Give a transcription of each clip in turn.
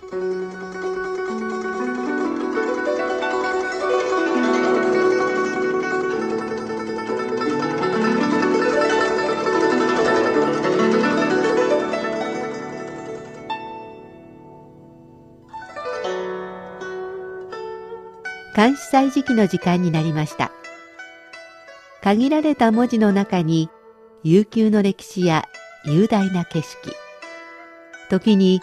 監視祭時期の時間になりました。限られた文字の中に悠久の歴史や雄大な景色。時に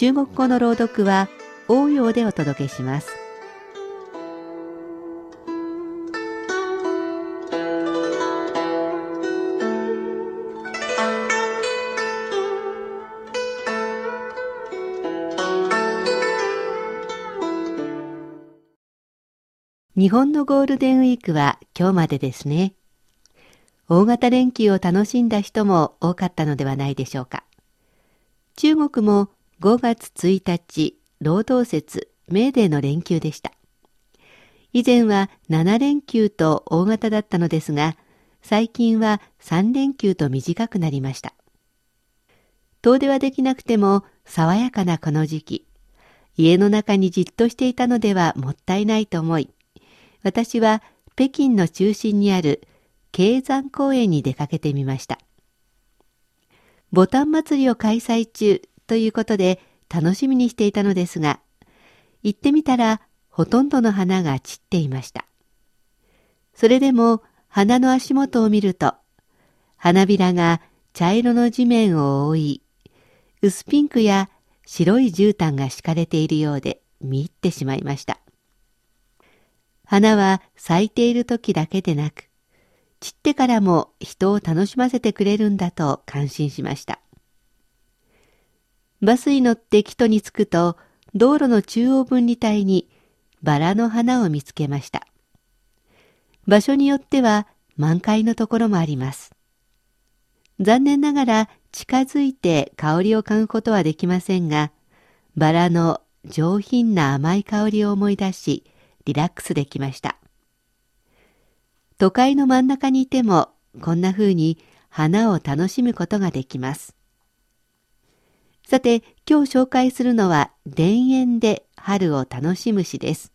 中国語の朗読は応用でお届けします日本のゴールデンウィークは今日までですね。大型連休を楽しんだ人も多かったのではないでしょうか。中国も5月1日、労働節、メーデーの連休でした。以前は7連休と大型だったのですが、最近は3連休と短くなりました。遠出はできなくても爽やかなこの時期、家の中にじっとしていたのではもったいないと思い、私は北京の中心にある経山公園に出かけてみました。ボタン祭りを開催中ということで楽しみにしていたのですが、行ってみたらほとんどの花が散っていました。それでも花の足元を見ると、花びらが茶色の地面を覆い、薄ピンクや白い絨毯が敷かれているようで見入ってしまいました。花は咲いている時だけでなく、散ってからも人を楽しませてくれるんだと感心しました。バスに乗って木戸に着くと、道路の中央分離帯にバラの花を見つけました。場所によっては満開のところもあります。残念ながら近づいて香りを嗅ぐことはできませんが、バラの上品な甘い香りを思い出し、リラックスできました。都会の真ん中にいてもこんな風に花を楽しむことができます。さて、今日紹介するのは田園で春を楽しむ詩です。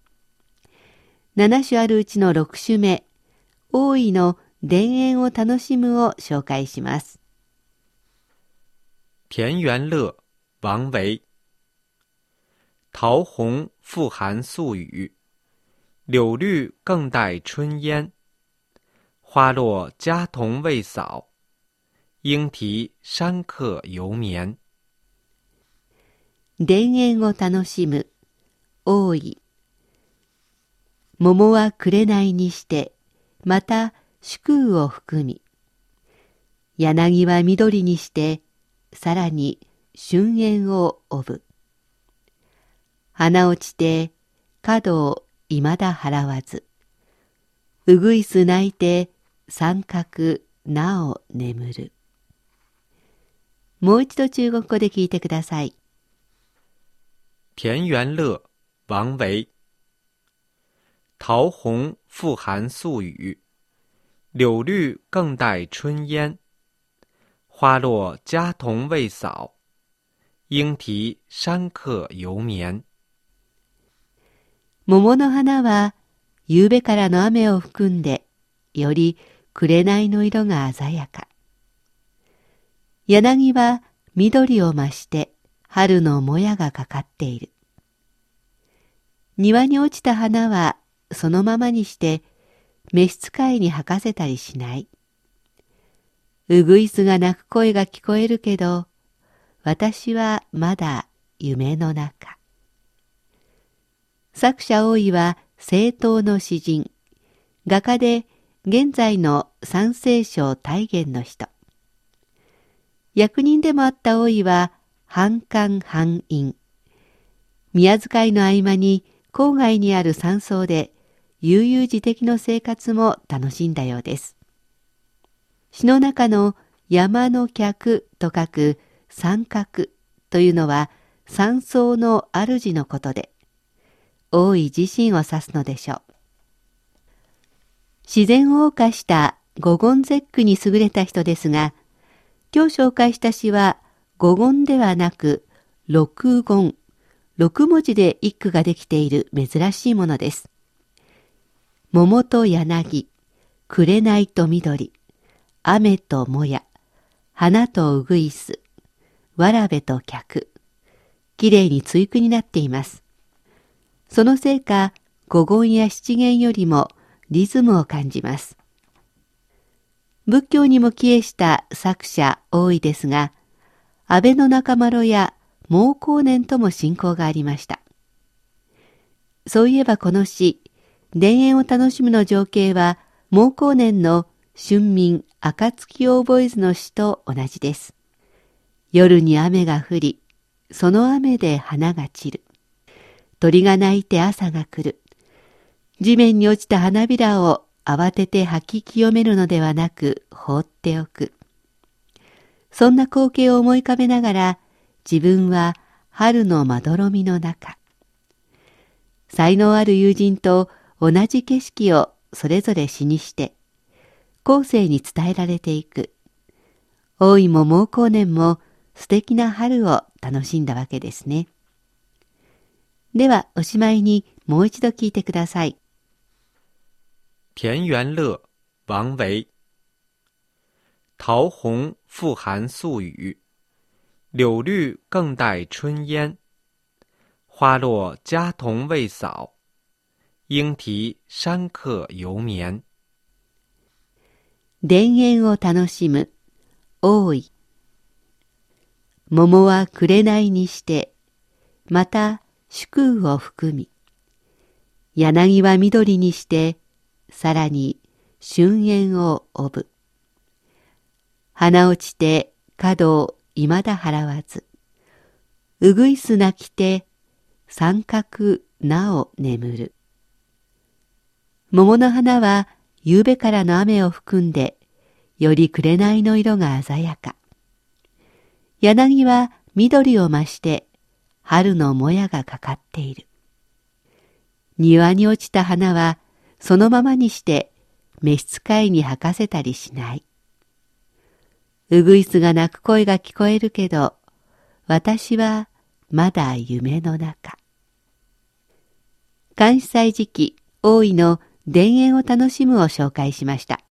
7種あるうちの6種目、大井の田園を楽しむを紹介します。田園乐王维桃红复含宿雨柳绿更带春烟，花落家童未扫，莺啼山客犹眠。田園を楽しむ大い桃は紅にしてまた祝雨を含み柳は緑にしてさらに春煙を帯ぶ花落ちて角をいまだ払わず。うぐいす泣いて三角なお眠る。もう一度中国語で聞いてください。田園乐王维桃红复含宿雨，柳绿更带春烟。花落家童未扫，莺啼山客犹眠。桃の花は夕べからの雨を含んで、より紅の色が鮮やか。柳は緑を増して春のもやがかかっている。庭に落ちた花はそのままにして召使いに吐かせたりしない。うぐいすが鳴く声が聞こえるけど、私はまだ夢の中。作者大井は政党の詩人、画家で現在の三聖省大元の人。役人でもあった大井は反官反院。宮遣いの合間に郊外にある山荘で悠々自適の生活も楽しんだようです。詩の中の山の客と書く三角というのは山荘の主のことで、大い自身を指すのでしょう。自然を謳歌した五言絶句に優れた人ですが、今日紹介した詩は五言ではなく六言、六文字で一句ができている珍しいものです。桃と柳、紅と緑、雨ともや、花とうぐいす、わらべと客、きれいに対句になっています。そのせいか、五言や七言よりもリズムを感じます。仏教にも帰依した作者多いですが、安倍の中丸や毛光年とも信仰がありました。そういえばこの詩、田園を楽しむの情景は、毛光年の春眠暁オーボイズの詩と同じです。夜に雨が降り、その雨で花が散る。鳥が鳴いて朝が来る。地面に落ちた花びらを慌てて吐き清めるのではなく放っておく。そんな光景を思い浮かべながら自分は春のまどろみの中。才能ある友人と同じ景色をそれぞれ詩にして後世に伝えられていく。大いも毛光年も素敵な春を楽しんだわけですね。ではおしまいにもう一度聞いてください。田园乐，王维。桃红复含宿雨，柳绿更带春烟。花落家童未扫，莺啼山客犹眠。田園を楽しむ、多い。桃は紅にして、また祝雨を含み。柳は緑にして、さらに春煙を帯ぶ。花落ちて角を未だ払わず。うぐいす泣きて三角なお眠る。桃の花は夕べからの雨を含んで、より紅の色が鮮やか。柳は緑を増して、春のもやがかかっている。庭に落ちた花はそのままにして召使いに吐かせたりしない。うぐいすが鳴く声が聞こえるけど、私はまだ夢の中。関西時期、大井の田園を楽しむを紹介しました。